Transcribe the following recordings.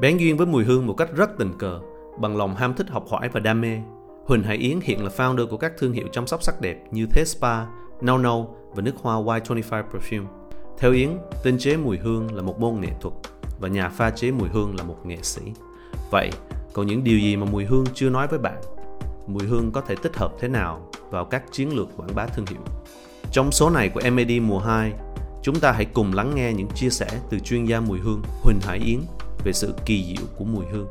Bén duyên với mùi hương một cách rất tình cờ, bằng lòng ham thích học hỏi và đam mê. Huỳnh Hải Yến hiện là founder của các thương hiệu chăm sóc sắc đẹp như Thế Spa, Nau Nau và nước hoa Y25 Perfume. Theo Yến, tinh chế mùi hương là một môn nghệ thuật và nhà pha chế mùi hương là một nghệ sĩ. Vậy, còn những điều gì mà mùi hương chưa nói với bạn? Mùi hương có thể tích hợp thế nào vào các chiến lược quảng bá thương hiệu? Trong số này của MAD mùa 2, chúng ta hãy cùng lắng nghe những chia sẻ từ chuyên gia mùi hương Huỳnh Hải Yến về sự kỳ diệu của mùi hương.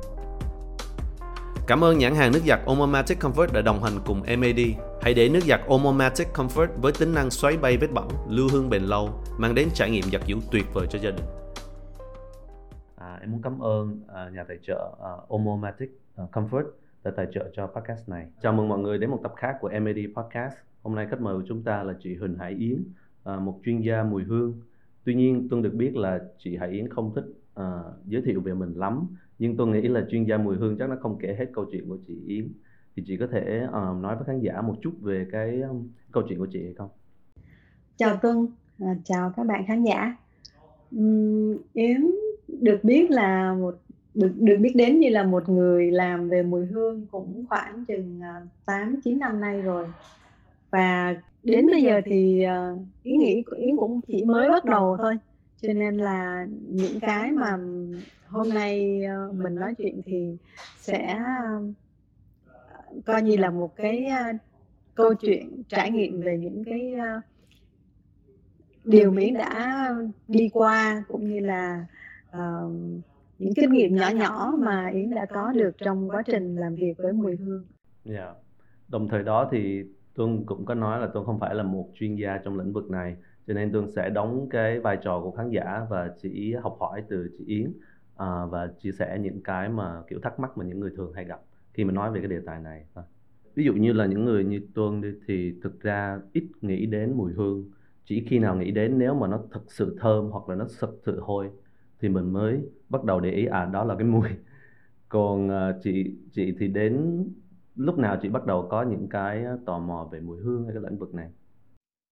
Cảm ơn nhãn hàng nước giặt Omomatic Comfort đã đồng hành cùng MAD. Hãy để nước giặt Omomatic Comfort với tính năng xoáy bay vết bẩn, lưu hương bền lâu, mang đến trải nghiệm giặt giũ tuyệt vời cho gia đình. À, em muốn cảm ơn à, nhà tài trợ à, Omomatic à, Comfort đã tài trợ cho podcast này. Chào mừng mọi người đến một tập khác của MAD Podcast. Hôm nay khách mời của chúng ta là chị Huỳnh Hải Yến, à, một chuyên gia mùi hương. Tuy nhiên, tôi được biết là chị Hải Yến không thích uh, giới thiệu về mình lắm nhưng tôi nghĩ là chuyên gia mùi hương chắc nó không kể hết câu chuyện của chị Yến thì chị có thể uh, nói với khán giả một chút về cái um, câu chuyện của chị hay không? Chào Tuân, à, chào các bạn khán giả. Uhm, Yến được biết là một được được biết đến như là một người làm về mùi hương cũng khoảng chừng uh, 8 9 năm nay rồi. Và đến bây giờ thì uh, ý nghĩ của Yến cũng chỉ mới bắt đầu thôi cho nên là những cái mà hôm nay ờ, mình nói chuyện thì sẽ coi như là một cái ờ, câu chuyện trải nghiệm về những cái ờ, điều miễn đã đi qua cũng như là uh, những kinh nghiệm nhỏ nhỏ mà yến đã có được trong quá trình làm việc với mùi hương. Yeah. Dạ. Đồng thời đó thì tôi cũng có nói là tôi không phải là một chuyên gia trong lĩnh vực này cho nên tuân sẽ đóng cái vai trò của khán giả và chỉ học hỏi từ chị Yến à, và chia sẻ những cái mà kiểu thắc mắc mà những người thường hay gặp khi mà nói về cái đề tài này. Vâng. Ví dụ như là những người như Tuân đi, thì thực ra ít nghĩ đến mùi hương. Chỉ khi nào nghĩ đến nếu mà nó thật sự thơm hoặc là nó thật sự hôi thì mình mới bắt đầu để ý à đó là cái mùi. Còn uh, chị chị thì đến lúc nào chị bắt đầu có những cái à, tò mò về mùi hương hay cái lĩnh vực này?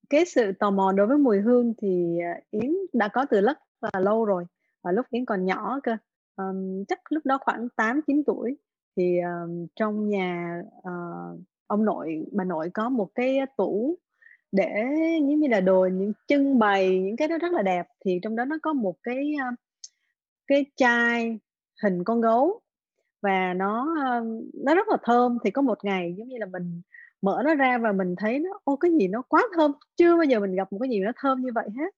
Cái sự tò mò đối với mùi hương thì à, Yến đã có từ rất là lâu rồi và lúc Yến còn nhỏ cơ. Um, chắc lúc đó khoảng 8 9 tuổi thì um, trong nhà uh, ông nội bà nội có một cái tủ để giống như là đồ những trưng bày những cái đó rất là đẹp. Thì trong đó nó có một cái uh, cái chai hình con gấu và nó uh, nó rất là thơm. Thì có một ngày giống như là mình mở nó ra và mình thấy nó ô cái gì nó quá thơm. Chưa bao giờ mình gặp một cái gì nó thơm như vậy hết.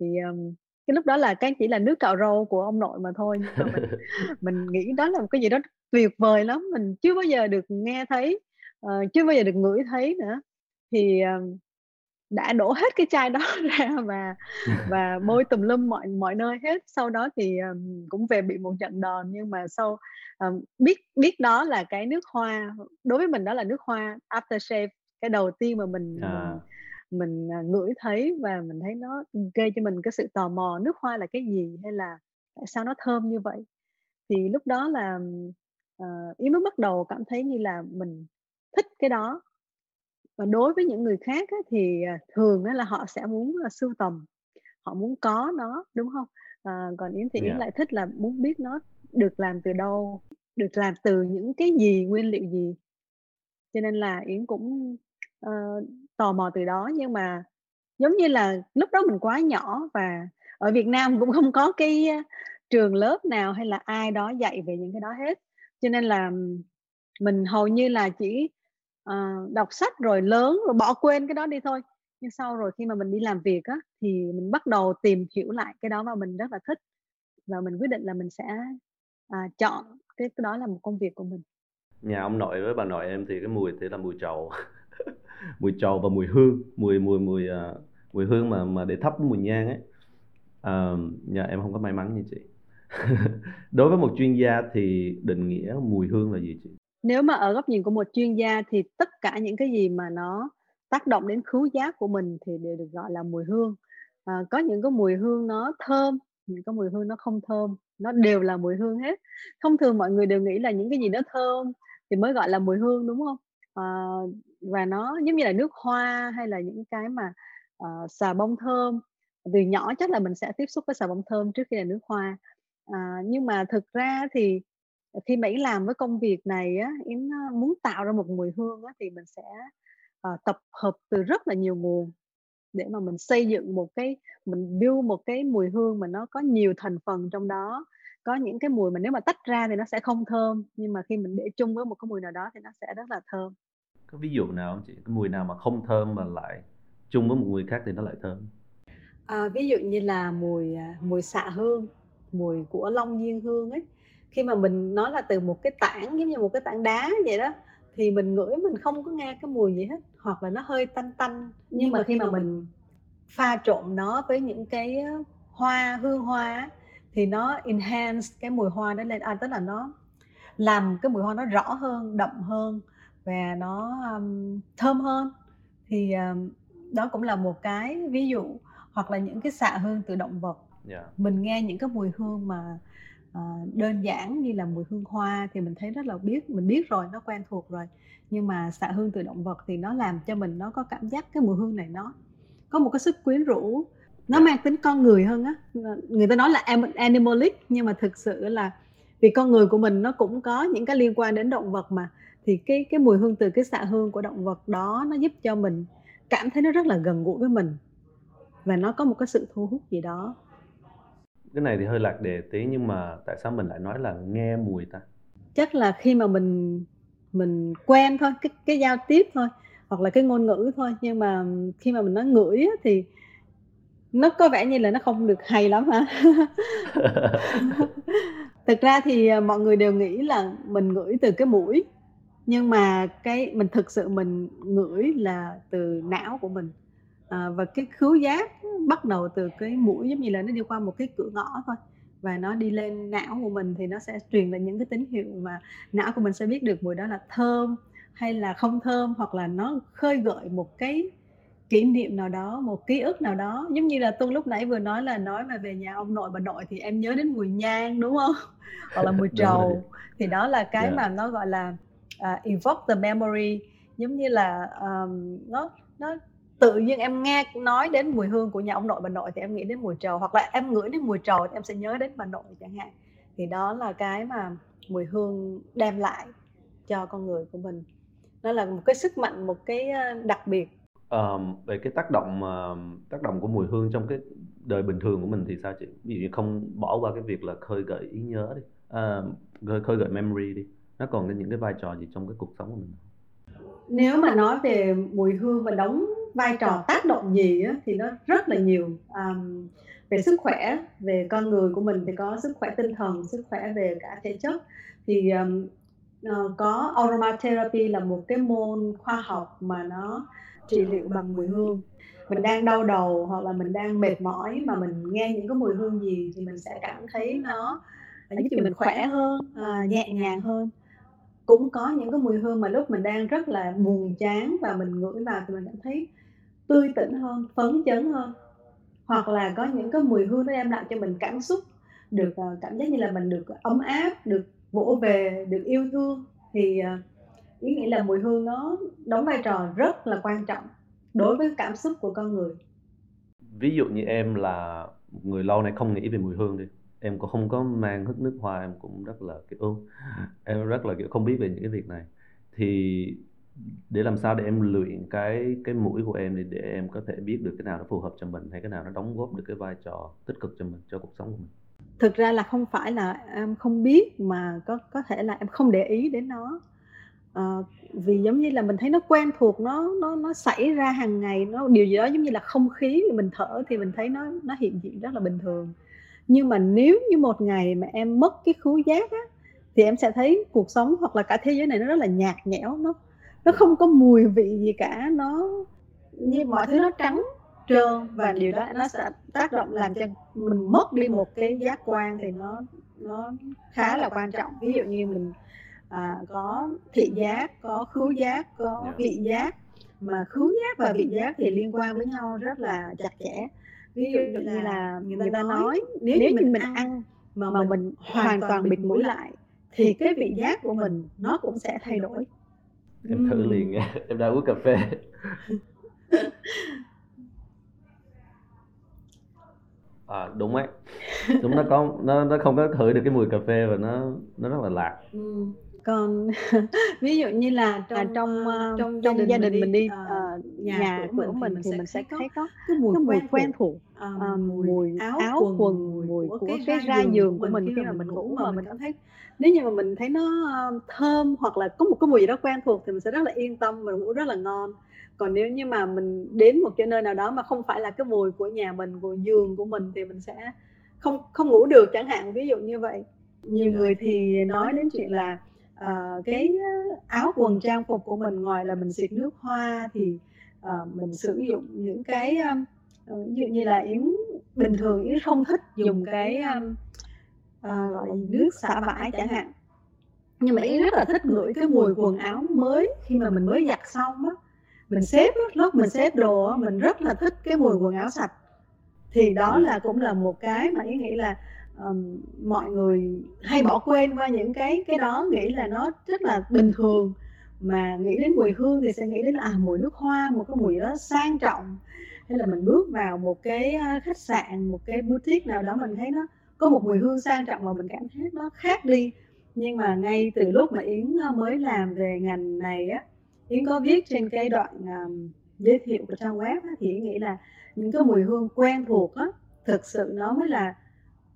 Thì um, cái lúc đó là cái chỉ là nước cạo râu của ông nội mà thôi nhưng mà mình mình nghĩ đó là một cái gì đó tuyệt vời lắm. Mình chưa bao giờ được nghe thấy uh, chưa bao giờ được ngửi thấy nữa. Thì um, đã đổ hết cái chai đó ra và và bôi tùm lum mọi mọi nơi hết. Sau đó thì um, cũng về bị một trận đòn nhưng mà sau um, biết biết đó là cái nước hoa. Đối với mình đó là nước hoa aftershave cái đầu tiên mà mình à. mình, mình uh, ngửi thấy và mình thấy nó gây cho mình cái sự tò mò nước hoa là cái gì hay là tại sao nó thơm như vậy. Thì lúc đó là uh, ý mới bắt đầu cảm thấy như là mình thích cái đó và đối với những người khác á, thì à, thường á, là họ sẽ muốn là sưu tầm họ muốn có nó đúng không? À, còn yến thì yến yeah. lại thích là muốn biết nó được làm từ đâu được làm từ những cái gì nguyên liệu gì. Cho nên là yến cũng uh, tò mò từ đó. Nhưng mà giống như là lúc đó mình quá nhỏ và ở Việt Nam cũng không có cái trường lớp nào hay là ai đó dạy về những cái đó hết. Cho nên là mình hầu như là chỉ Ờ, đọc sách rồi lớn rồi bỏ quên cái đó đi thôi. Nhưng sau rồi khi mà mình đi làm việc á thì mình bắt đầu tìm hiểu lại cái đó mà mình rất là thích. Và mình quyết định là mình sẽ à, chọn cái, cái đó là một công việc của mình. Nhà ông nội với bà nội em thì cái mùi thì là mùi trầu. Mùi trầu và mùi hương mùi mùi mùi uh, mùi hương mà mà để thắp mùi nhang ấy. Uh, nhà em không có may mắn như chị. Đối với một chuyên gia thì định nghĩa mùi hương là gì chị? Nếu mà ở góc nhìn của một chuyên gia thì tất cả những cái gì mà nó tác động đến khứu giác của mình thì đều được gọi là mùi hương. À, có những cái mùi hương nó thơm những cái mùi hương nó không thơm nó đều là mùi hương hết. Thông thường mọi người đều nghĩ là những cái gì nó thơm thì mới gọi là mùi hương đúng không? À, và nó giống như là nước hoa hay là những cái mà uh, xà bông thơm. Từ nhỏ chắc là mình sẽ tiếp xúc với xà bông thơm trước khi là nước hoa. À, nhưng mà thực ra thì khi mà yến làm với công việc này á yến muốn tạo ra một mùi hương á, thì mình sẽ uh, tập hợp từ rất là nhiều nguồn để mà mình xây dựng một cái mình build một cái mùi hương mà nó có nhiều thành phần trong đó. Có những cái mùi mà nếu mà tách ra thì nó sẽ không thơm nhưng mà khi mình để chung với một cái mùi nào đó thì nó sẽ rất là thơm. Có ví dụ nào không chị? Cái mùi nào mà không thơm mà lại chung với một mùi khác thì nó lại thơm? À, ví dụ như là mùi à, mùi xạ hương mùi của long diên hương ấy khi mà mình nói là từ một cái tảng giống như một cái tảng đá vậy đó thì mình ngửi mình không có nghe cái mùi gì hết hoặc là nó hơi tanh tanh nhưng, nhưng mà khi mà mình pha trộn nó với những cái hoa hương hoa thì nó enhance cái mùi hoa đó lên à, tức là nó làm cái mùi hoa nó rõ hơn đậm hơn và nó um, thơm hơn thì um, đó cũng là một cái ví dụ hoặc là những cái xạ hương từ động vật yeah. Dạ. mình nghe những cái mùi hương mà uh, đơn giản như là mùi hương hoa thì mình thấy rất là biết mình biết rồi nó quen thuộc rồi. Nhưng mà xạ hương từ động vật thì nó làm cho mình nó có cảm giác cái mùi hương này nó có một cái sức quyến rũ. Nó mang tính con người hơn á. Người ta nói là animalic nhưng mà thực sự là vì con người của mình nó cũng có những cái liên quan đến động vật mà. Thì cái cái mùi hương từ cái xạ hương của động vật đó nó giúp cho mình cảm thấy nó rất là gần gũi với mình và nó có một cái sự thu hút gì đó cái này thì hơi lạc đề tí, nhưng mà tại sao mình lại nói là nghe mùi ta? Chắc là khi mà mình mình quen thôi, cái cái giao tiếp thôi, hoặc là cái ngôn ngữ thôi. Nhưng mà khi mà mình nói ngửi thì nó có vẻ như là nó không được hay lắm hả? Thực ra thì à, mọi người đều nghĩ là mình ngửi từ cái mũi, nhưng mà cái, mình thực sự mình ngửi là từ não của mình à, và cái khứu giác bắt đầu từ cái mũi giống như là nó đi qua một cái cửa ngõ thôi và nó đi lên não của mình thì nó sẽ truyền lại những cái tín hiệu mà não của mình sẽ biết được mùi đó là thơm hay là không thơm hoặc là nó khơi gợi một cái kỷ niệm nào đó một ký ức nào đó giống như là tuân lúc nãy vừa nói là nói mà về nhà ông nội bà nội thì em nhớ đến mùi nhang đúng không hoặc là mùi trầu thì đó là cái yeah. Dạ. mà nó gọi là uh, evoke the memory giống như là um, nó nó tự nhiên em nghe nói đến mùi hương của nhà ông nội bà nội thì em nghĩ đến mùi trầu hoặc là em ngửi đến mùi trầu thì em sẽ nhớ đến bà nội chẳng hạn. Thì đó là cái mà mùi hương đem lại cho con người của mình. Nó là một cái sức mạnh một cái đặc biệt. Um, về cái tác động uh, tác động của mùi hương trong cái đời bình thường của mình thì sao chị? Ví dụ như không bỏ qua cái việc là khơi gợi ý nhớ đi. Uh, khơi gợi memory đi. Nó còn những cái vai trò gì trong cái cuộc sống của mình nếu mà nói về mùi hương và đóng vai trò tác động gì á, thì nó rất là nhiều um, về sức khỏe về con người của mình thì có sức khỏe tinh thần sức khỏe về cả thể chất. Thì um, uh, có aromatherapy là một cái môn khoa học mà nó trị liệu bằng mùi hương. mình đang đau đầu hoặc là mình đang mệt mỏi mà mình nghe những cái mùi hương gì thì mình sẽ cảm thấy nó giúp cho mình khỏe hơn à, nhẹ nhàng hơn. Cũng có những cái mùi hương mà lúc mình đang rất là buồn chán và mình ngửi vào thì mình cảm thấy tươi tỉnh hơn phấn chấn hơn. Hoặc là có những cái mùi hương nó đem lại cho mình cảm xúc được uh, cảm giác như là mình được ấm áp được vỗ về được yêu thương thì uh, ý nghĩ là mùi hương nó đóng vai trò rất là quan trọng đối với cảm xúc của con người. Ví dụ như em là người lâu nay không nghĩ về mùi hương đi em cũng không có mang hít nước hoa em cũng rất là kiểu em rất là kiểu không biết về những cái việc này. Thì để làm sao để em luyện cái cái mũi của em để, để em có thể biết được cái nào nó phù hợp cho mình hay cái nào nó đóng góp được cái vai trò tích cực cho mình cho cuộc sống của mình. Thực ra là không phải là em không biết mà có có thể là em không để ý đến nó. À, vì giống như là mình thấy nó quen thuộc nó nó nó xảy ra hàng ngày nó điều gì đó giống như là không khí mình thở thì mình thấy nó nó hiện diện rất là bình thường. Nhưng mà nếu như một ngày mà em mất cái khứu giác á thì em sẽ thấy cuộc sống hoặc là cả thế giới này nó rất là nhạt nhẽo nó nó không có mùi vị gì cả nó như mọi thứ nó trắng trơn và điều đó nó sẽ tác động làm cho mình mất đi một cái giác quan thì nó nó khá là quan trọng. Ví dụ như mình à, có thị giác có khứu giác có Dạ. vị giác mà khứu giác và vị giác thì liên quan với nhau rất là chặt chẽ. Ví dụ như là người ta nói nếu như mình, mình ăn mà, mà mình hoàn toàn bịt mũi lại thì cái vị giác của mình nó cũng sẽ thay đổi em thử liền em đã uống cà phê. À, đúng ấy. Đúng nó có nó nó không có thử được cái mùi cà phê và nó nó rất là lạc Ừ. còn ví dụ như là trong trong ờ, trong, trong gia đình mình đi ờ, ờ, nhà nhà của của mình thì mình sẽ có thấy có cái mùi cái mùi quen thuộc Ờ, ờ, mùi áo quần mùi của cái ra giường của mình khi mà mình ngủ mà mình cảm thấy nếu như mà mình thấy nó thơm hoặc là có một cái mùi gì đó quen thuộc thì mình sẽ rất là yên tâm và ngủ rất là ngon. Còn nếu như mà mình đến một cái nơi nào đó mà không phải là cái mùi của nhà mình của giường của mình thì mình sẽ không không ngủ được chẳng hạn ví dụ như vậy. Nhiều người thì nói đến chuyện là uh, cái áo quần trang phục của mình ngoài là mình xịt nước hoa thì uh, mình sử dụng những cái um, như ờ, như là yến bình thường yến không thích dùng cái um, uh, gọi là nước xả vải chẳng hạn. Nhưng mà yến rất là thích ngửi cái mùi quần áo mới khi mà mình mới giặt xong á. Mình xếp á, lúc mình xếp đồ á, mình rất là thích cái mùi quần áo sạch. Thì đó là cũng là một cái mà yến nghĩ là um, mọi người hay bỏ quên qua những cái cái đó nghĩ là nó rất là bình thường. Mà nghĩ đến mùi hương thì sẽ nghĩ đến là à, mùi nước hoa một cái mùi đó sang trọng. Hay là mình bước vào một cái khách sạn một cái boutique nào đó mình thấy nó có một mùi hương sang trọng mà mình cảm thấy nó khác đi. Nhưng mà ngay từ lúc mà yến mới làm về ngành này á yến có viết trên cái đoạn um, giới thiệu của trang web á, thì yến nghĩ là những cái mùi hương quen thuộc á thực sự nó mới là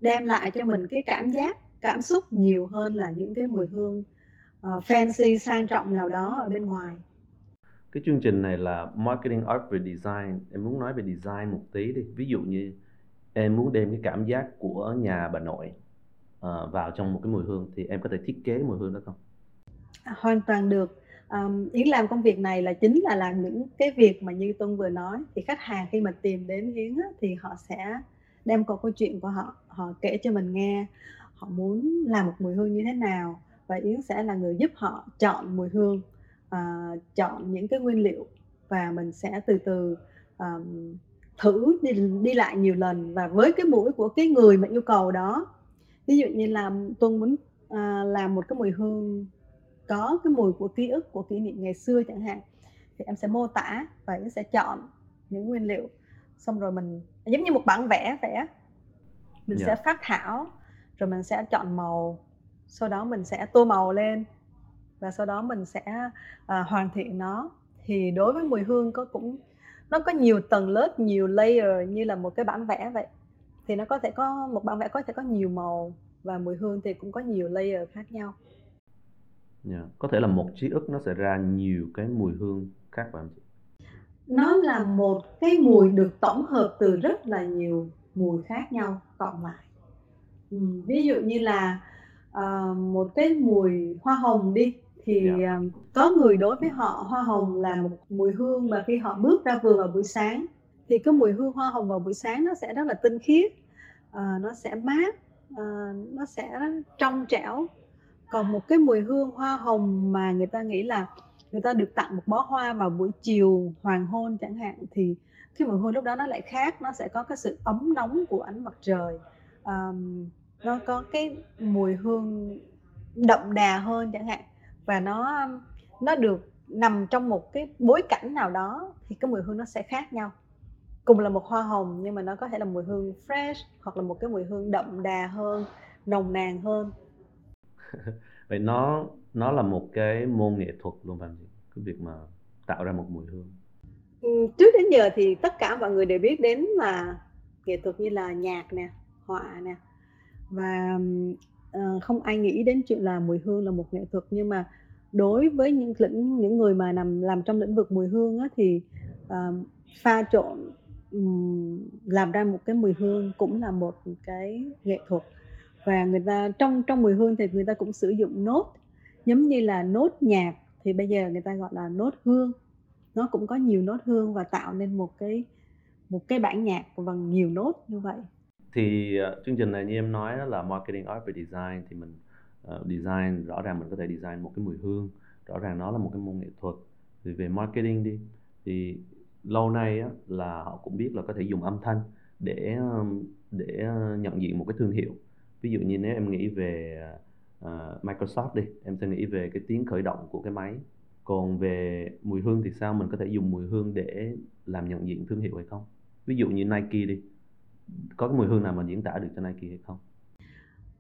đem lại cho mình cái cảm giác cảm xúc nhiều hơn là những cái mùi hương uh, fancy sang trọng nào đó ở bên ngoài. Cái chương trình này là marketing art về design. Em muốn nói về design một tí đi. Ví dụ như em muốn đem cái cảm giác của nhà bà nội ờ, vào trong một cái mùi hương thì em có thể thiết kế mùi hương đó không? À, hoàn toàn được. Um, Yến làm công việc này là chính là làm những cái việc mà như Tuân vừa nói. Thì khách hàng khi mà tìm đến Yến á, thì họ sẽ đem có câu chuyện của họ họ kể cho mình nghe. Họ muốn làm một mùi hương như thế nào và Yến sẽ là người giúp họ chọn mùi hương uh, chọn những cái nguyên liệu và mình sẽ từ từ um, thử đi, đi lại nhiều lần và với cái mũi của cái người mà yêu cầu đó. Ví dụ như là Tuân muốn uh, làm một cái mùi hương có cái mùi của ký ức của kỷ niệm ngày xưa chẳng hạn thì em sẽ mô tả và em sẽ chọn những nguyên liệu. Xong rồi mình giống như một bản vẽ vẽ mình Dạ. sẽ phát thảo rồi mình sẽ chọn màu sau đó mình sẽ tô màu lên và sau đó mình sẽ à, hoàn thiện nó thì đối với mùi hương có cũng nó có nhiều tầng lớp nhiều layer như là một cái bản vẽ vậy thì nó có thể có một bản vẽ có thể có nhiều màu và mùi hương thì cũng có nhiều layer khác nhau Dạ. có thể là một chiếc ức nó sẽ ra nhiều cái mùi hương khác phải không chị nó là một cái mùi được tổng hợp từ rất là nhiều mùi khác nhau cộng lại ừ, ví dụ như là ờ, một cái mùi hoa hồng đi thì Dạ. ờ, có người đối với họ hoa hồng là một mùi hương mà khi họ bước ra vườn vào buổi sáng thì cái mùi hương hoa hồng vào buổi sáng nó sẽ rất là tinh khiết ờ, nó sẽ mát ờ, nó sẽ trong trẻo còn một cái mùi hương hoa hồng mà người ta nghĩ là người ta được tặng một bó hoa vào buổi chiều hoàng hôn chẳng hạn thì cái mùi hương lúc đó nó lại khác nó sẽ có cái sự ấm nóng của ánh mặt trời. Um, nó có cái mùi hương đậm đà hơn chẳng hạn. Và nó nó được nằm trong một cái bối cảnh nào đó thì cái mùi hương nó sẽ khác nhau. Cùng là một hoa hồng nhưng mà nó có thể là mùi hương fresh hoặc là một cái mùi hương đậm đà hơn nồng nàn hơn. Vậy nó nó là một cái môn nghệ thuật luôn bạn. chị cái việc mà tạo ra một mùi hương? Ừ, trước đến giờ thì tất cả mọi người đều biết đến là nghệ thuật như là nhạc nè họa nè. Và ờ, không ai nghĩ đến chuyện là mùi hương là một nghệ thuật nhưng mà đối với những lĩnh những người mà nằm làm trong lĩnh vực mùi hương á, thì uh, pha trộn um, làm ra một cái mùi hương cũng là một cái nghệ thuật. Và người ta trong trong mùi hương thì người ta cũng sử dụng nốt giống như là nốt nhạc thì bây giờ người ta gọi là nốt hương. Nó cũng có nhiều nốt hương và tạo nên một cái một cái bản nhạc bằng nhiều nốt như vậy. Thì uh, chương trình này như em nói đó là marketing art và design thì mình uh, design rõ ràng mình có thể design một cái mùi hương rõ ràng nó là một cái môn nghệ thuật. Thì về marketing đi thì lâu nay á, là họ cũng biết là có thể dùng âm thanh để để ờ, nhận diện một cái thương hiệu. Ví dụ như nếu em nghĩ về uh, Microsoft đi. Em sẽ nghĩ về cái tiếng khởi động của cái máy. Còn về mùi hương thì sao? Mình có thể dùng mùi hương để làm nhận diện thương hiệu hay không? Ví dụ như Nike đi. Có cái mùi hương nào mà diễn tả được cho Nike hay không?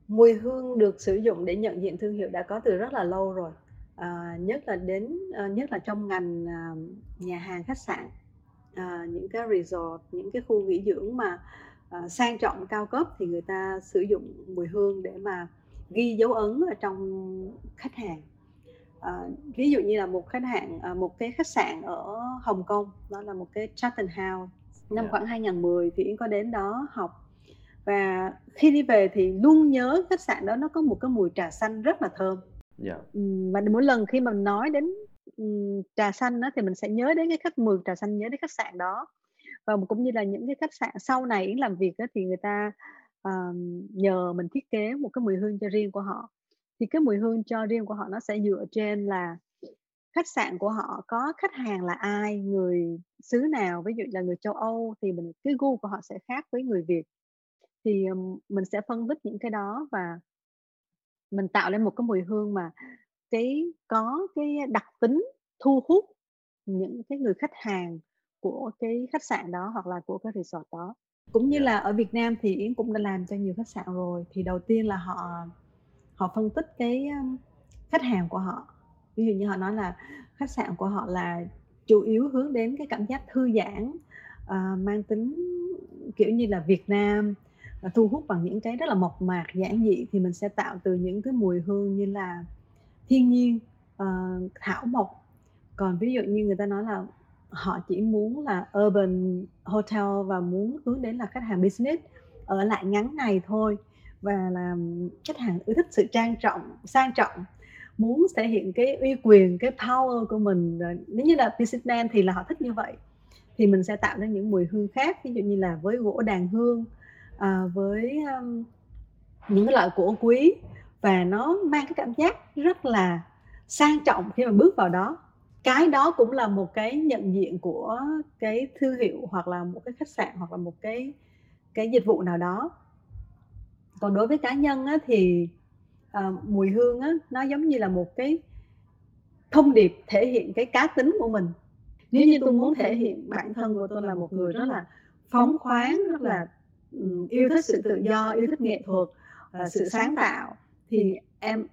Mùi hương được sử dụng để nhận diện thương hiệu đã có từ rất là lâu rồi. À, nhất là đến à, nhất là trong ngành à, nhà hàng khách sạn. À, những cái resort những cái khu nghỉ dưỡng mà à, sang trọng cao cấp thì người ta sử dụng mùi hương để mà ghi dấu ấn ở trong khách hàng à, ví dụ như là một khách hàng à, một cái khách sạn ở Hồng Kông đó là một cái Chatham House năm yeah. Dạ. khoảng 2010 thì Yến có đến đó học và khi đi về thì luôn nhớ khách sạn đó nó có một cái mùi trà xanh rất là thơm yeah. Dạ. và mỗi lần khi mà nói đến trà xanh đó thì mình sẽ nhớ đến cái khách mùi trà xanh nhớ đến khách sạn đó và cũng như là những cái khách sạn sau này Yến làm việc đó, thì người ta uh, nhờ mình thiết kế một cái mùi hương cho riêng của họ. Thì cái mùi hương cho riêng của họ nó sẽ dựa trên là khách sạn của họ có khách hàng là ai người xứ nào. Ví dụ là người châu Âu thì mình cái gu của họ sẽ khác với người Việt. Thì mình sẽ phân tích những cái đó và mình tạo lên một cái mùi hương mà cái có cái đặc tính thu hút những cái người khách hàng của cái khách sạn đó hoặc là của cái resort đó cũng như là ở Việt Nam thì Yến cũng đã làm cho nhiều khách sạn rồi thì đầu tiên là họ họ phân tích cái khách hàng của họ. Ví dụ như họ nói là khách sạn của họ là chủ yếu hướng đến cái cảm giác thư giãn uh, mang tính kiểu như là Việt Nam uh, thu hút bằng những cái rất là mộc mạc giản dị thì mình sẽ tạo từ những cái mùi hương như là thiên nhiên uh, thảo mộc. Còn ví dụ như người ta nói là họ chỉ muốn là urban hotel và muốn hướng đến là khách hàng business ở lại ngắn ngày thôi. Và là khách hàng ưa thích sự trang trọng sang trọng muốn thể hiện cái uy quyền cái power của mình. Nếu như là businessman thì là họ thích như vậy. Thì mình sẽ tạo ra những mùi hương khác ví dụ như là với gỗ đàn hương à, với um, những cái loại gỗ quý. Và nó mang cái cảm giác rất là sang trọng khi mà bước vào đó cái đó cũng là một cái nhận diện của cái thương hiệu hoặc là một cái khách sạn hoặc là một cái cái dịch vụ nào đó. Còn đối với cá nhân á, thì à, mùi hương á, nó giống như là một cái thông điệp thể hiện cái cá tính của mình. Nếu như tôi muốn thể hiện bản thân của tôi là một người rất là phóng khoáng rất là yêu thích sự tự do yêu thích nghệ thuật uh, sự sáng tạo thì em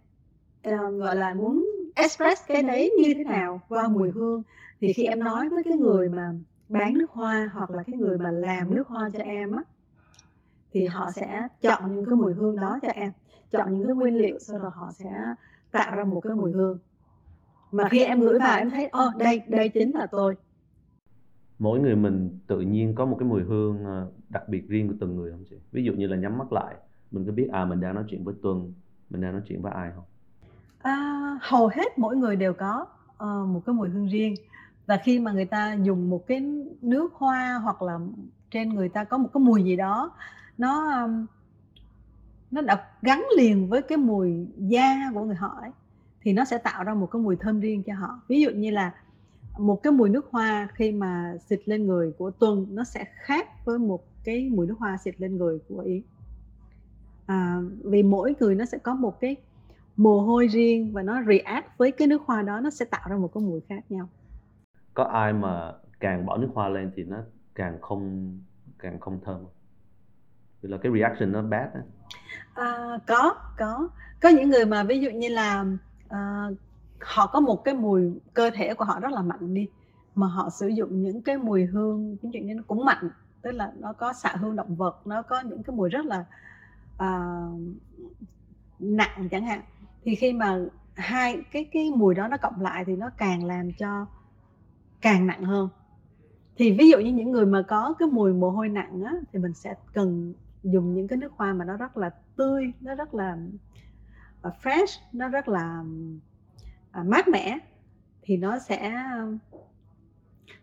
gọi là muốn express cái đấy như thế nào qua mùi hương? Thì khi em nói với cái người mà bán nước hoa hoặc là cái người mà làm nước hoa cho em á thì họ sẽ chọn những cái mùi hương đó cho em chọn những cái nguyên liệu sau đó họ sẽ tạo ra một cái mùi hương. Mà khi em gửi vào em thấy ô oh, đây đây chính là tôi. Mỗi người mình tự nhiên có một cái mùi hương ờ, đặc biệt riêng của từng người không chị? Ví dụ như là nhắm mắt lại mình có biết à mình đang nói chuyện với tuân mình đang nói chuyện với ai không? À, hầu hết mỗi người đều có uh, một cái mùi hương riêng. Và khi mà người ta dùng một cái nước hoa hoặc là trên người ta có một cái mùi gì đó nó um, nó đã gắn liền với cái mùi da của người họ ấy thì nó sẽ tạo ra một cái mùi thơm riêng cho họ. Ví dụ như là một cái mùi nước hoa khi mà xịt lên người của tuân nó sẽ khác với một cái mùi nước hoa xịt lên người của yến. À, vì mỗi người nó sẽ có một cái mồ hôi riêng và nó react với cái nước hoa đó nó sẽ tạo ra một cái mùi khác nhau. Có ai mà càng bỏ nước hoa lên thì nó càng không càng không thơm vì là cái reaction nó bad á. À, có có. Có những người mà ví dụ như là uh, họ có một cái mùi cơ thể của họ rất là mạnh đi mà họ sử dụng những cái mùi hương ví dụ như nó cũng mạnh tức là nó có xạ hương động vật nó có những cái mùi rất là uh, nặng chẳng hạn thì khi mà hai, cái cái mùi đó nó cộng lại thì nó càng làm cho càng nặng hơn. Thì ví dụ như những người mà có cái mùi mồ hôi nặng á, thì mình sẽ cần dùng những cái nước hoa mà nó rất là tươi, nó rất là à, fresh, nó rất là à, mát mẻ. Thì nó sẽ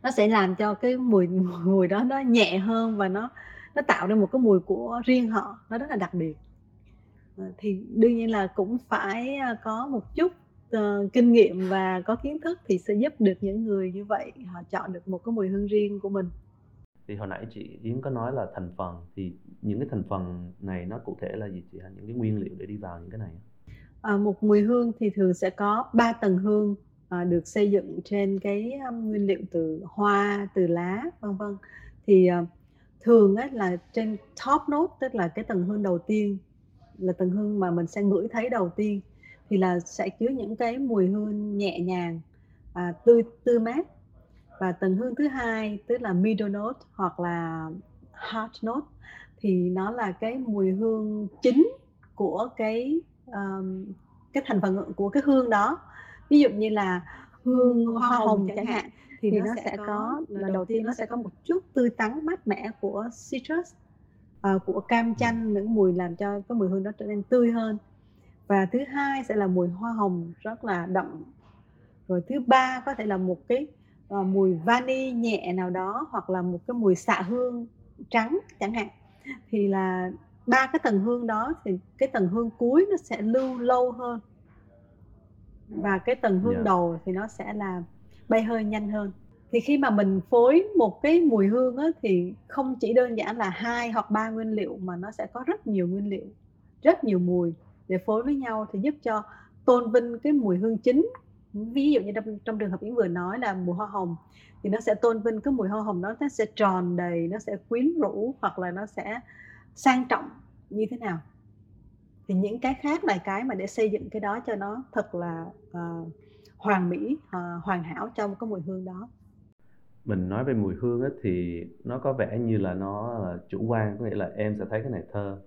nó sẽ làm cho cái mùi mùi đó nó nhẹ hơn và nó nó tạo ra một cái mùi của riêng họ, nó rất là đặc biệt thì đương nhiên là cũng phải ờ, có một chút uh, kinh nghiệm và có kiến thức thì sẽ giúp được những người như vậy họ chọn được một cái mùi hương riêng của mình. Thì hồi nãy chị Yến có nói là thành phần thì những cái thành phần này nó cụ thể là gì chị những cái nguyên liệu để đi vào những cái này à, một mùi hương thì thường sẽ có ba tầng hương à, được xây dựng trên cái um, nguyên liệu từ hoa từ lá vân vân. Thì uh, thường á, là trên top note tức là cái tầng hương đầu tiên là tầng hương mà mình sẽ ngửi thấy đầu tiên thì là sẽ chứa những cái mùi hương nhẹ nhàng à, tươi tươi mát. Và tầng hương thứ hai tức là middle note hoặc là heart note thì nó là cái mùi hương chính của cái um, cái thành phần của cái hương đó. Ví dụ như là hương hoa hồng chẳng hạn thì, thì nó, nó sẽ có là đầu tiên nó sẽ có một chút tươi tắn mát mẻ của citrus uh, của cam chanh những mùi làm cho cái mùi hương đó trở nên tươi hơn. Và thứ hai sẽ là mùi hoa hồng rất là đậm. Rồi thứ ba có thể là một cái uh, mùi vani nhẹ nào đó hoặc là một cái mùi xạ hương trắng chẳng hạn. Thì là ba cái tầng hương đó thì cái tầng hương cuối nó sẽ lưu lâu hơn. Và cái tầng hương yeah. Dạ. đầu thì nó sẽ là bay hơi nhanh hơn thì khi mà mình phối một cái mùi hương á, thì không chỉ đơn giản là hai hoặc ba nguyên liệu mà nó sẽ có rất nhiều nguyên liệu rất nhiều mùi để phối với nhau thì giúp cho tôn vinh cái mùi hương chính. Ví dụ như trong, trong trường hợp Yến vừa nói là mùi hoa hồng thì nó sẽ tôn vinh cái mùi hoa hồng đó nó sẽ tròn đầy nó sẽ quyến rũ hoặc là nó sẽ sang trọng như thế nào. Thì những cái khác là cái mà để xây dựng cái đó cho nó thật là uh, hoàn mỹ uh, hoàn hảo trong cái mùi hương đó mình nói về mùi hương ấy, thì nó có vẻ như là nó là chủ quan có nghĩa là em sẽ thấy cái này thơ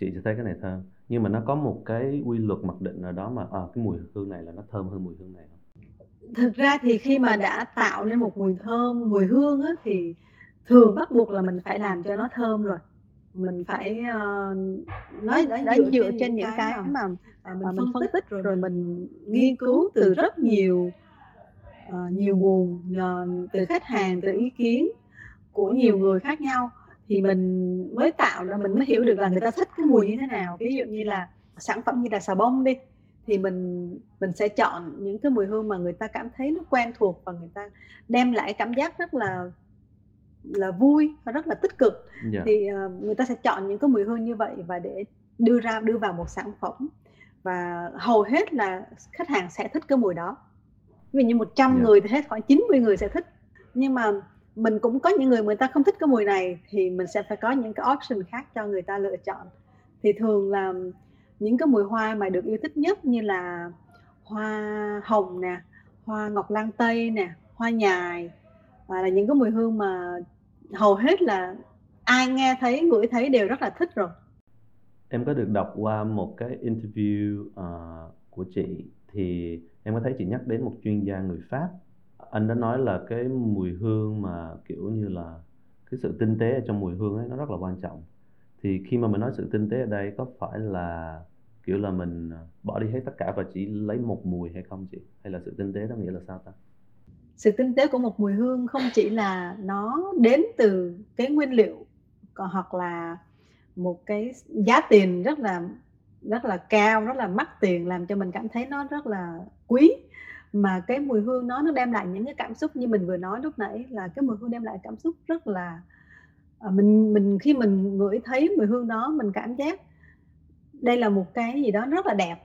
chị sẽ thấy cái này thơm nhưng mà nó có một cái quy luật mặc định nào đó mà à, cái mùi hương này là nó thơm hơn mùi hương này không? thực ra thì khi mà đã tạo nên một mùi thơm mùi hương á, thì thường bắt buộc là mình phải làm cho nó thơm rồi mình phải uh, nói đã, đã dựa trên những cái mà, mà mình, mình phân tích rồi, rồi mình nghiên cứu từ rất nhiều uh, nhiều nguồn uh, từ khách hàng từ ý kiến của nhiều người khác nhau thì mình mới tạo ra mình mới hiểu được là người ta thích cái mùi như thế nào ví dụ như là sản phẩm như là xà bông đi thì mình mình sẽ chọn những cái mùi hương mà người ta cảm thấy nó quen thuộc và người ta đem lại cảm giác rất là là vui và rất là tích cực yeah. Dạ. thì uh, người ta sẽ chọn những cái mùi hương như vậy và để đưa ra đưa vào một sản phẩm và hầu hết là khách hàng sẽ thích cái mùi đó vì như 100 yeah. Dạ. người thì hết khoảng 90 người sẽ thích nhưng mà mình cũng có những người người ta không thích cái mùi này thì mình sẽ phải có những cái option khác cho người ta lựa chọn thì thường là những cái mùi hoa mà được yêu thích nhất như là hoa hồng nè hoa ngọc lan tây nè hoa nhài và là những cái mùi hương mà hầu hết là ai nghe thấy ngửi thấy đều rất là thích rồi em có được đọc qua một cái interview uh, của chị thì em có thấy chị nhắc đến một chuyên gia người Pháp, anh đã nói là cái mùi hương mà, kiểu như là, cái sự tinh tế ở trong mùi hương ấy nó rất là quan trọng. Thì khi mà mình nói sự tinh tế ở đây, có phải là, kiểu là, mình à, bỏ đi hết tất cả và chỉ lấy một mùi hay không chị? Hay là sự tinh tế đó nghĩa là sao ta? Sự tinh tế của một mùi hương không chỉ là nó đến từ cái nguyên liệu, còn hoặc là một cái giá tiền rất là rất là cao, rất là mắc tiền, làm cho mình cảm thấy nó rất là quý mà cái mùi hương nó nó đem lại những cái cảm xúc như mình vừa nói lúc nãy là cái mùi hương đem lại cảm xúc rất là à, mình mình khi mình ngửi thấy mùi hương đó mình cảm giác đây là một cái gì đó rất là đẹp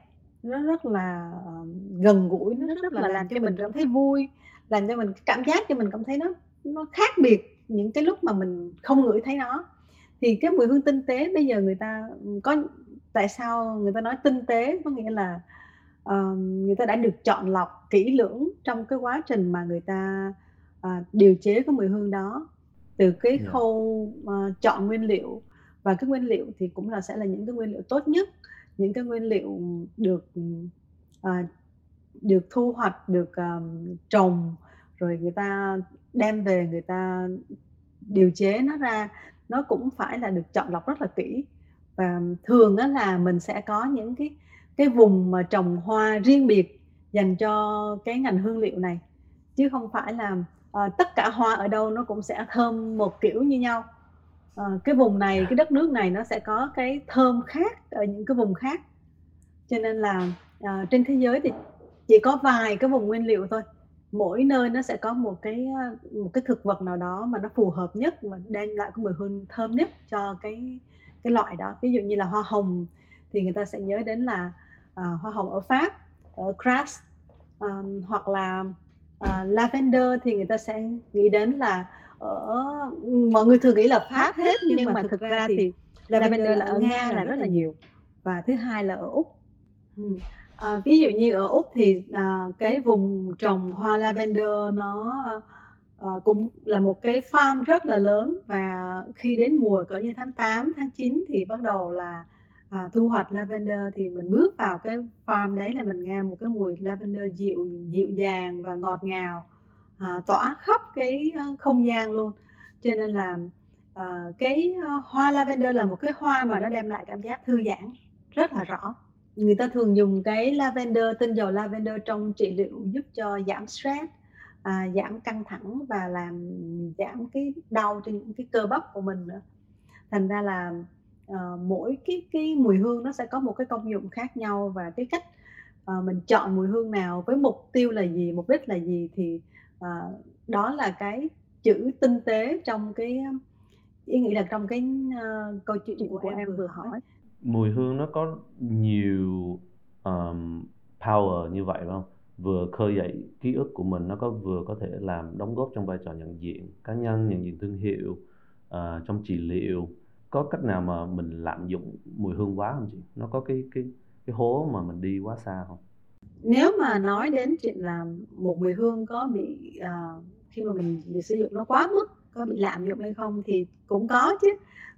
nó rất là uh, gần gũi nó rất, rất là làm cho mình cảm thấy vui làm cho mình cảm giác cho mình cảm thấy nó nó khác biệt những cái lúc mà mình không ngửi thấy nó. Thì cái mùi hương tinh tế bây giờ người ta có tại sao người ta nói tinh tế? Có nghĩa là uh, người ta đã được chọn lọc kỹ lưỡng trong cái quá trình mà người ta uh, điều chế cái mùi hương đó từ cái yeah. Dạ. khâu uh, chọn nguyên liệu và cái nguyên liệu thì cũng là sẽ là những cái nguyên liệu tốt nhất những cái nguyên liệu được uh, được thu hoạch được um, trồng rồi người ta đem về người ta điều chế nó ra nó cũng phải là được chọn lọc rất là kỹ và thường đó là mình sẽ có những cái cái vùng mà trồng hoa riêng biệt dành cho cái ngành hương liệu này. Chứ không phải là à, tất cả hoa ở đâu nó cũng sẽ thơm một kiểu như nhau. À, cái vùng này cái đất nước này nó sẽ có cái thơm khác ở những cái vùng khác. Cho nên là à, trên thế giới thì chỉ có vài cái vùng nguyên liệu thôi. Mỗi nơi nó sẽ có một cái một cái thực vật nào đó mà nó phù hợp nhất và đem lại cái mùi hương thơm nhất cho cái cái loại đó. Ví dụ như là hoa hồng thì người ta sẽ nhớ đến là à, hoa hồng ở Pháp ở Grasse um, hoặc là uh, lavender thì người ta sẽ nghĩ đến là ở mọi người thường nghĩ là Pháp hết nhưng, nhưng mà thực ra thì lavender là ở Nga là rất là nhiều và thứ hai là ở Úc ừ. à, ví dụ như ở úc thì à, cái vùng trồng hoa lavender nó à, cũng là một cái farm rất là lớn và khi đến mùa cỡ như tháng 8, tháng 9 thì bắt đầu là à, thu hoạch lavender thì mình bước vào cái farm đấy là mình nghe một cái mùi lavender dịu dịu dàng và ngọt ngào à, tỏa khắp cái ờ, không gian luôn. Cho nên là à, cái ờ, hoa lavender là một cái hoa mà nó đem lại cảm giác thư giãn rất là rõ. Người ta thường dùng cái lavender tinh dầu lavender trong trị liệu giúp cho giảm stress à, giảm căng thẳng và làm giảm cái đau trên những cái cơ bắp của mình nữa. Thành ra là uh, mỗi cái cái mùi hương nó sẽ có một cái công dụng khác nhau và cái cách uh, mình chọn mùi hương nào với mục tiêu là gì mục đích là gì thì uh, đó là cái chữ tinh tế trong cái ý nghĩ là trong cái uh, câu chuyện của, của em vừa hỏi. mùi hương nó có nhiều um, power như vậy không? Vừa khơi dậy ký ức của mình nó có vừa có thể làm đóng góp trong vai trò nhận diện cá nhân nhận diện thương hiệu uh, trong trị liệu có cách nào mà mình lạm dụng mùi hương quá không chị? Nó có cái cái cái hố mà mình đi quá xa không? Nếu mà nói đến chuyện là một mùi hương có bị uh, khi mà mình, mình sử dụng nó quá mức có bị lạm dụng hay không thì cũng có chứ.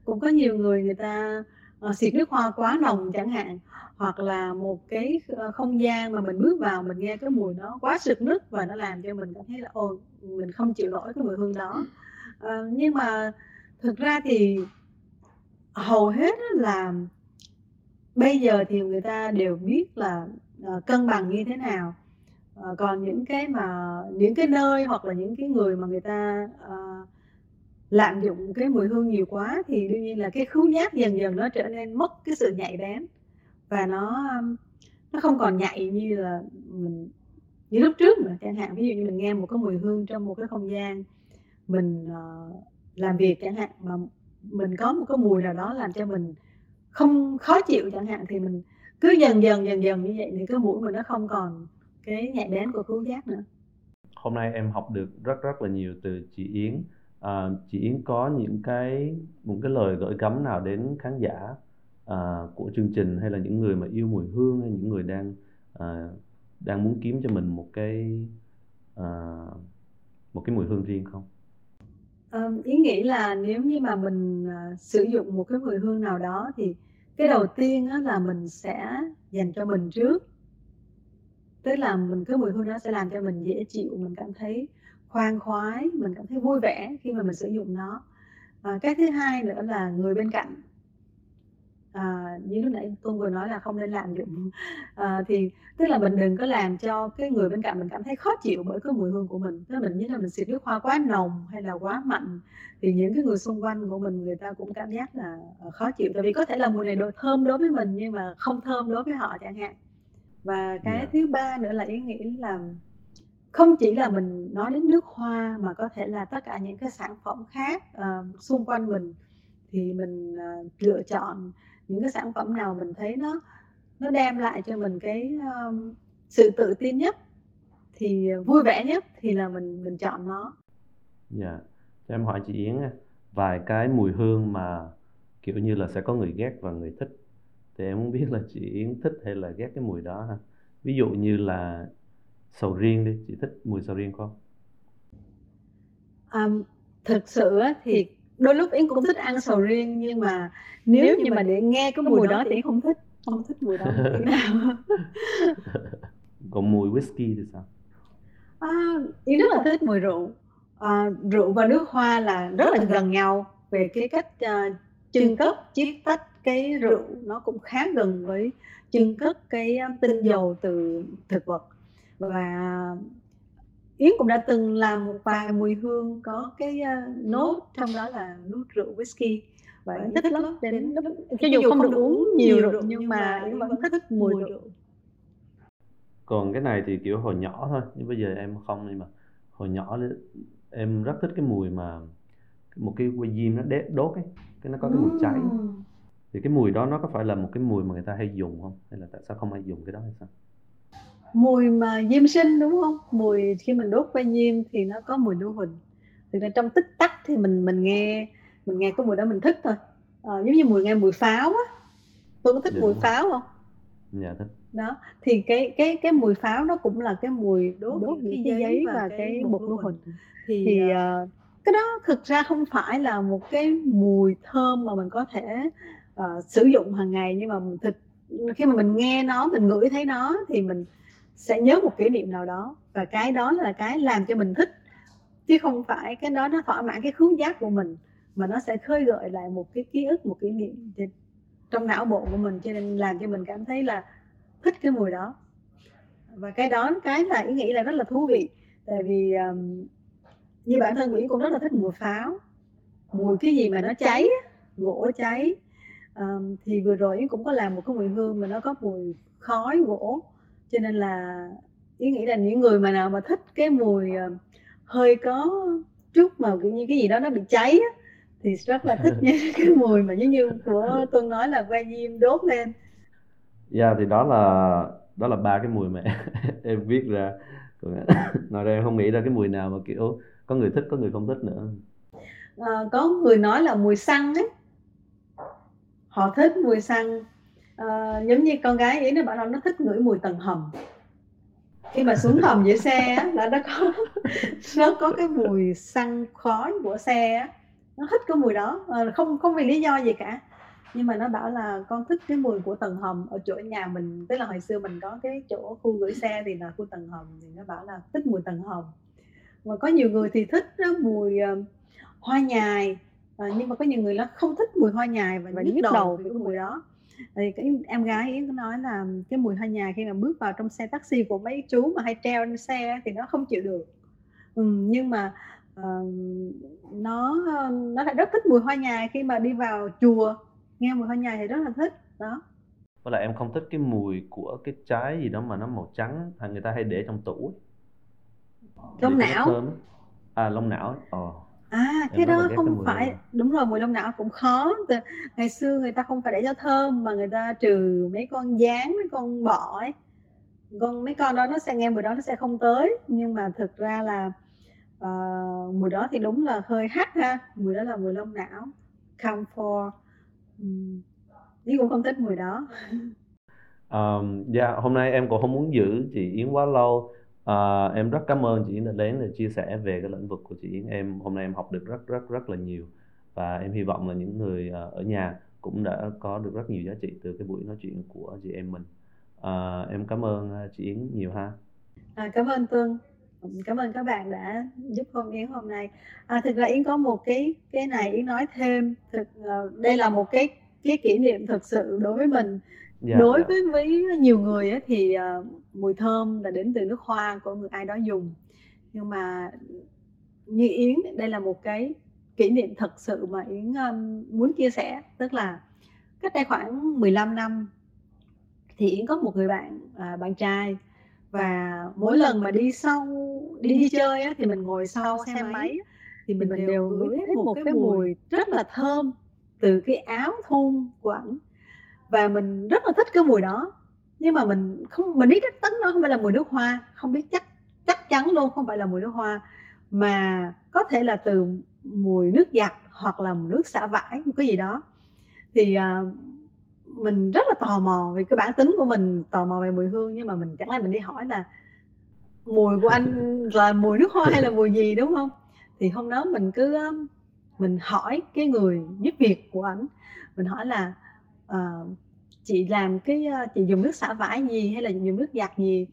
Cũng có nhiều người người ta uh, xịt nước hoa quá nồng chẳng hạn hoặc là một cái ờ, không gian mà mình bước vào mình nghe cái mùi nó quá sực nức và nó làm cho mình cảm thấy là ồ mình không chịu nổi cái mùi hương đó. Uh, nhưng mà thực ra thì hầu hết là bây giờ thì người ta đều biết là uh, cân bằng như thế nào. Uh, còn những cái mà những cái nơi hoặc là những cái người mà người ta uh, lạm dụng cái mùi hương nhiều quá thì đương nhiên là cái khứu giác dần dần nó trở nên mất cái sự nhạy bén. Và nó nó không còn nhạy như là mình như lúc trước mà chẳng hạn ví dụ như mình nghe một cái mùi hương trong một cái không gian mình uh, làm việc chẳng hạn mà mình có một cái mùi nào đó làm cho mình không khó chịu chẳng hạn thì mình cứ dần dần dần dần như vậy thì cái mũi mình nó không còn cái nhạy bén của khứu giác nữa hôm nay em học được rất rất là nhiều từ chị Yến à, chị Yến có những cái một cái lời gửi gắm nào đến khán giả à, của chương trình hay là những người mà yêu mùi hương hay những người đang à, đang muốn kiếm cho mình một cái à, một cái mùi hương riêng không? Um, ý nghĩ là nếu như mà mình uh, sử dụng một cái mùi hương nào đó thì cái đầu tiên á, là mình sẽ dành cho mình trước. Tức là mình cái mùi hương đó sẽ làm cho mình dễ chịu mình cảm thấy khoan khoái mình cảm thấy vui vẻ khi mà mình sử dụng nó. Và cái thứ hai nữa là người bên cạnh à, như lúc nãy tôi vừa nói là không nên làm dụng à, thì tức là mình đừng có làm cho cái người bên cạnh mình cảm thấy khó chịu bởi cái mùi hương của mình tức là mình như là mình xịt nước hoa quá nồng hay là quá mạnh thì những cái người xung quanh của mình người ta cũng cảm giác là ờ, khó chịu tại vì có thể là mùi này đồ thơm đối với mình nhưng mà không thơm đối với họ chẳng hạn và cái yeah. Dạ. thứ ba nữa là ý nghĩ là không chỉ là mình nói đến nước hoa mà có thể là tất cả những cái sản phẩm khác uh, xung quanh mình thì mình uh, lựa chọn những cái sản phẩm nào mình thấy nó nó đem lại cho mình cái um, sự tự tin nhất thì vui vẻ nhất thì là mình mình chọn nó. Dạ. Yeah. Cho em hỏi chị Yến vài cái mùi hương mà kiểu như là sẽ có người ghét và người thích thì em muốn biết là chị Yến thích hay là ghét cái mùi đó ha. Ví dụ như là sầu riêng đi chị thích mùi sầu riêng không um, thực sự thì đôi lúc yến cũng thích ăn sầu riêng nhưng mà nếu, nếu như mà để nghe cái mùi, mùi đó thì yến không thích không thích mùi đó còn mùi whisky thì sao? À, yến rất là thích mùi rượu. À, rượu và nước hoa là rất là gần nhau. Về cái cách uh, chưng cất chiết tách cái rượu nó cũng khá gần với chưng cất cái tinh dầu từ thực vật. Và Yến cũng đã từng làm một vài mùi hương có cái uh, nốt trong đó là nốt rượu whisky. Và Yến thích lắm đến lúc cho dù không được uống nhiều rượu nhưng mà Yến vẫn thích mùi rượu. còn cái này thì kiểu hồi nhỏ thôi nhưng bây giờ em không nhưng mà hồi nhỏ em rất thích cái mùi mà một cái que diêm nó đốt ấy cái nó có cái mùi cháy. Thì cái mùi đó nó có phải là một cái mùi mà người ta hay dùng không? Hay là tại sao không hay dùng cái đó hay sao mùi mà diêm sinh đúng không? Mùi khi mình đốt que diêm thì nó có mùi lưu huỳnh. Thực ra trong tích tắc thì mình mình nghe mình nghe cái mùi đó mình thích thôi. À, giống như mùi nghe mùi pháo á. Tôi có thích Được mùi rồi. pháo không? Dạ thích. Đó thì cái cái cái mùi pháo nó cũng là cái mùi đốt, đốt những cái giấy và, và cái bột lưu huỳnh. thì, thì uh, cái đó thực ra không phải là một cái mùi thơm mà mình có thể uh, sử dụng hàng ngày. Nhưng mà thực khi mà mình nghe nó mình ngửi thấy nó thì mình sẽ nhớ một kỷ niệm nào đó. Và cái đó là cái làm cho mình thích chứ không phải cái đó nó thỏa mãn cái khứu giác của mình mà nó sẽ khơi gợi lại một cái ký ức một kỷ niệm trong não bộ của mình cho nên làm cho mình cảm thấy là thích cái mùi đó. Và cái đó cái là ý nghĩ là rất là thú vị tại vì um, như bản thân Nguyễn cũng rất là thích mùi pháo mùi cái gì mà nó cháy gỗ cháy. Um, thì vừa rồi Yến cũng có làm một cái mùi hương mà nó có mùi khói gỗ cho nên là Yến nghĩ là những người mà nào mà thích cái mùi uh, hơi có chút mà kiểu như cái gì đó nó bị cháy á, thì rất là thích những cái mùi mà giống như của Tuân nói là que diêm đốt lên. Dạ yeah, thì đó là đó là ba cái mùi mà em viết ra. Ngoài ra em không nghĩ ra cái mùi nào mà kiểu có người thích có người không thích nữa. À, có người nói là mùi xăng ấy. Họ thích mùi xăng à, giống như con gái ấy nó bảo là nó thích ngửi mùi tầng hầm. Khi mà xuống hầm giữa xe á, là nó có nó có cái mùi xăng khói của xe á. nó thích cái mùi đó à, không không vì lý do gì cả. Nhưng mà nó bảo là con thích cái mùi của tầng hầm ở chỗ nhà mình. Tức là hồi xưa mình có cái chỗ khu gửi xe thì là khu tầng hầm thì nó bảo là thích mùi tầng hầm. Và có nhiều người thì thích đó, mùi uh, hoa nhài. Uh, nhưng mà có nhiều người nó không thích mùi hoa nhài và, và nhức đầu, đầu cái mùi đó thì cái em gái yến có nói là cái mùi hoa nhài khi mà bước vào trong xe taxi của mấy chú mà hay treo trên xe thì nó không chịu được. Ừ, nhưng mà uh, nó nó lại rất thích mùi hoa nhài khi mà đi vào chùa. Nghe mùi hoa nhài thì rất là thích đó. Với lại em không thích cái mùi của cái trái gì đó mà nó màu trắng hay người ta hay để trong tủ lông não. à lông não ờ à cái đó không phải đúng rồi mùi lông não cũng khó. Ngày xưa người ta không phải để cho thơm mà người ta trừ mấy con gián mấy con bọ ấy. Con mấy con đó nó sẽ nghe mùi đó nó sẽ không tới. Nhưng mà thực ra là uh, mùi đó thì đúng là hơi hắt ha. Mùi đó là mùi lông não. Comfort um, cũng không thích mùi đó. Um, dạ yeah, hôm nay em cũng không muốn giữ chị Yến quá lâu À, em rất cảm ơn chị Yến đã đến để chia sẻ về cái lĩnh vực của chị Yến. Em hôm nay em học được rất rất rất là nhiều và em hy vọng là những người uh, ở nhà cũng đã có được rất nhiều giá trị từ cái buổi nói chuyện của chị em mình. À, em cảm ơn chị Yến nhiều ha. À, cảm ơn Tương. Cảm ơn các bạn đã giúp hôm Yến hôm nay. À, thực ra Yến có một cái cái này Yến nói thêm. Thực đây là một cái cái kỷ niệm thực sự đối với mình Dạ, đối dạ. với với nhiều người ấy, thì mùi thơm là đến từ nước hoa của người ai đó dùng. Nhưng mà như Yến đây là một cái kỷ niệm thật sự mà Yến um, muốn chia sẻ. Tức là cách đây khoảng 15 năm thì Yến có một người bạn à, bạn trai. Và mỗi lần mà đi sau đi đi chơi á, thì mình ngồi sau xe máy thì mình, mình đều ngửi hết một cái mùi rất là thơm từ cái áo thun của ảnh. Và mình rất là thích cái mùi đó nhưng mà mình không mình biết chắc tính nó không phải là mùi nước hoa không biết chắc chắc chắn luôn không phải là mùi nước hoa mà có thể là từ mùi nước giặt hoặc là mùi nước xả vải một cái gì đó. Thì uh, mình rất là tò mò vì cái bản tính của mình tò mò về mùi hương nhưng mà mình chẳng lẽ mình đi hỏi là mùi của anh là mùi nước hoa hay là mùi gì đúng không? Thì hôm đó mình cứ à, mình hỏi cái người giúp việc của ảnh. Mình hỏi là uh, chị làm cái uh, chị dùng nước xả vải gì hay là dùng nước giặt gì?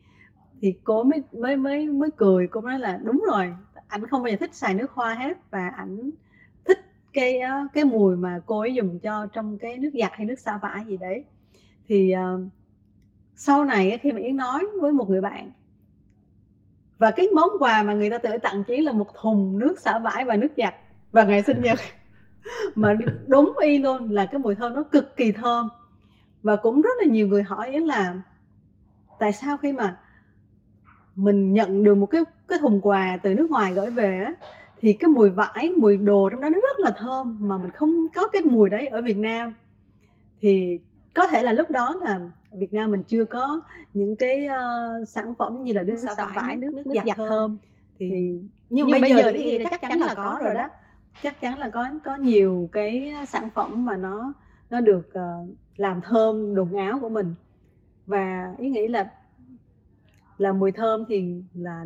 Thì cô mới mới mới mới cười cô nói là đúng rồi ảnh không bao giờ thích xài nước hoa hết và ảnh thích cái uh, cái mùi mà cô ấy dùng cho trong cái nước giặt hay nước xả vải gì đấy. Thì uh, sau này khi mà yến nói với một người bạn và cái món quà mà người ta tự tặng chỉ là một thùng nước xả vải và nước giặt và ngày sinh nhật mà đúng y luôn là cái mùi thơm nó cực kỳ thơm và cũng rất là nhiều người hỏi là tại sao khi mà mình nhận được một cái cái thùng quà từ nước ngoài gửi về á thì cái mùi vải mùi đồ trong đó nó rất là thơm mà mình không có cái mùi đấy ở Việt Nam? Thì có thể là lúc đó là Việt Nam mình chưa có những cái uh, sản phẩm như là nước xả vải, vải nước, nước, nước giặt thơm. thì nhưng, nhưng bây, bây giờ thì chắc chắn là có rồi đó. chắc chắn là có có nhiều cái sản phẩm mà nó nó được uh, làm thơm đồn áo của mình. Và ý nghĩ là là mùi thơm thì là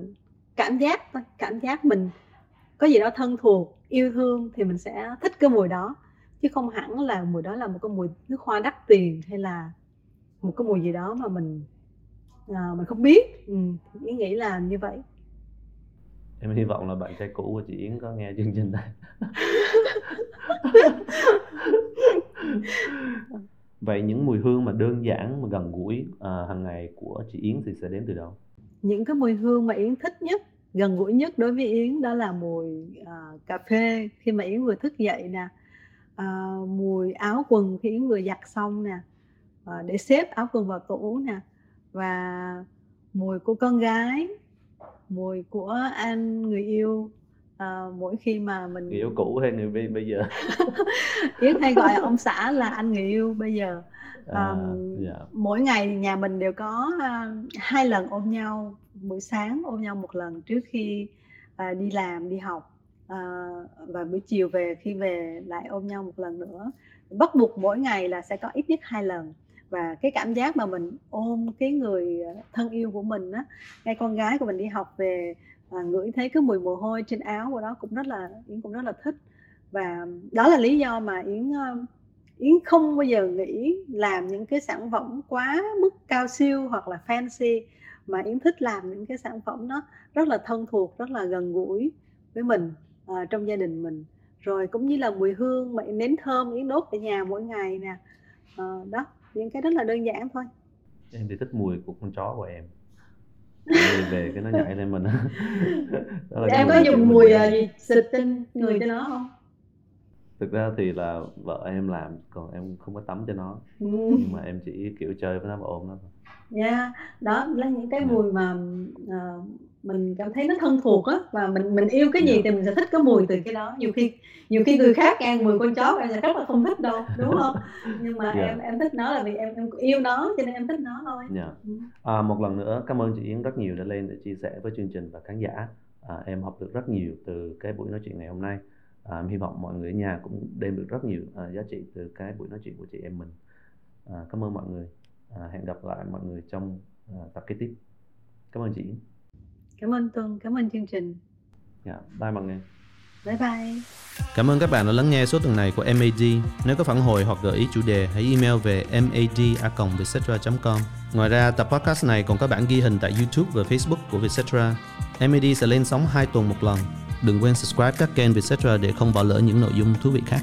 cảm giác cảm giác mình có gì đó thân thuộc yêu thương thì mình sẽ thích cái mùi đó. Chứ không hẳn là mùi đó là một cái mùi nước hoa đắt tiền hay là một cái mùi gì đó mà mình à, mình không biết. Ừ, ý nghĩ là như vậy. Em hy vọng là bạn trai cũ của chị Yến có nghe chương trình này vậy những mùi hương mà đơn giản mà gần gũi à, hàng ngày của chị Yến thì sẽ đến từ đâu? Những cái mùi hương mà Yến thích nhất gần gũi nhất đối với Yến đó là mùi à, cà phê. Khi mà Yến vừa thức dậy nè à, mùi áo quần khi Yến vừa giặt xong nè à, để xếp áo quần vào tủ nè và mùi của con gái mùi của anh người yêu à, mỗi khi mà mình người yêu cũ hay người bây giờ? Yến hay gọi ông xã là anh người yêu bây giờ. À, à, yeah. mỗi ngày nhà mình đều có uh, hai lần ôm nhau buổi sáng ôm nhau một lần trước khi uh, đi làm đi học. Uh, và buổi chiều về khi về lại ôm nhau một lần nữa. Bắt buộc mỗi ngày là sẽ có ít nhất hai lần. Và cái cảm giác mà mình ôm cái người thân yêu của mình á ngay con gái của mình đi học về và ngửi thấy cái mùi mồ hôi trên áo của nó cũng rất là yến cũng rất là thích. Và đó là lý do mà yến yến không bao giờ nghĩ làm những cái sản phẩm quá mức cao siêu hoặc là fancy mà yến thích làm những cái sản phẩm nó rất là thân thuộc rất là gần gũi với mình à, trong gia đình mình. Rồi cũng như là mùi hương mà nến thơm yến đốt ở nhà mỗi ngày nè. À, đó những cái rất là đơn giản thôi. Em thì thích mùi của con chó của em về cái nó nhảy lên mình. Em có dùng mùi uh, gì xịt trên người cho nó không? Thực ra thì là vợ em làm còn em không có tắm cho nó. Ừ. nhưng mà em chỉ kiểu chơi với nó và ôm nó thôi. Yeah. Dạ, đó là những cái mùi mà uh, mình cảm thấy nó thân thuộc á và mình mình yêu cái gì dạ. thì mình sẽ thích cái mùi từ cái đó nhiều khi nhiều khi người khác ăn mùi con chó em sẽ rất là không thích đâu đúng không nhưng mà yeah. Dạ. em em thích nó là vì em em yêu nó cho nên em thích nó thôi yeah. ừ. à, một lần nữa cảm ơn chị Yến rất nhiều đã lên để chia sẻ với chương trình và khán giả à, em học được rất nhiều từ cái buổi nói chuyện ngày hôm nay à, em hy vọng mọi người ở nhà cũng đem được rất nhiều à, giá trị từ cái buổi nói chuyện của chị em mình à, cảm ơn mọi người à, hẹn gặp lại mọi người trong à, tập kế tiếp cảm ơn chị cảm ơn Tuân cảm ơn chương trình dạ bye mọi người bye bye Cảm ơn các bạn đã lắng nghe số tuần này của MAD. Nếu có phản hồi hoặc gợi ý chủ đề, hãy email về mad.vietcetera.com. Ngoài ra, tập podcast này còn có bản ghi hình tại YouTube và Facebook của Vietcetera. MAD sẽ lên sóng 2 tuần một lần. Đừng quên subscribe các kênh Vietcetera để không bỏ lỡ những nội dung thú vị khác.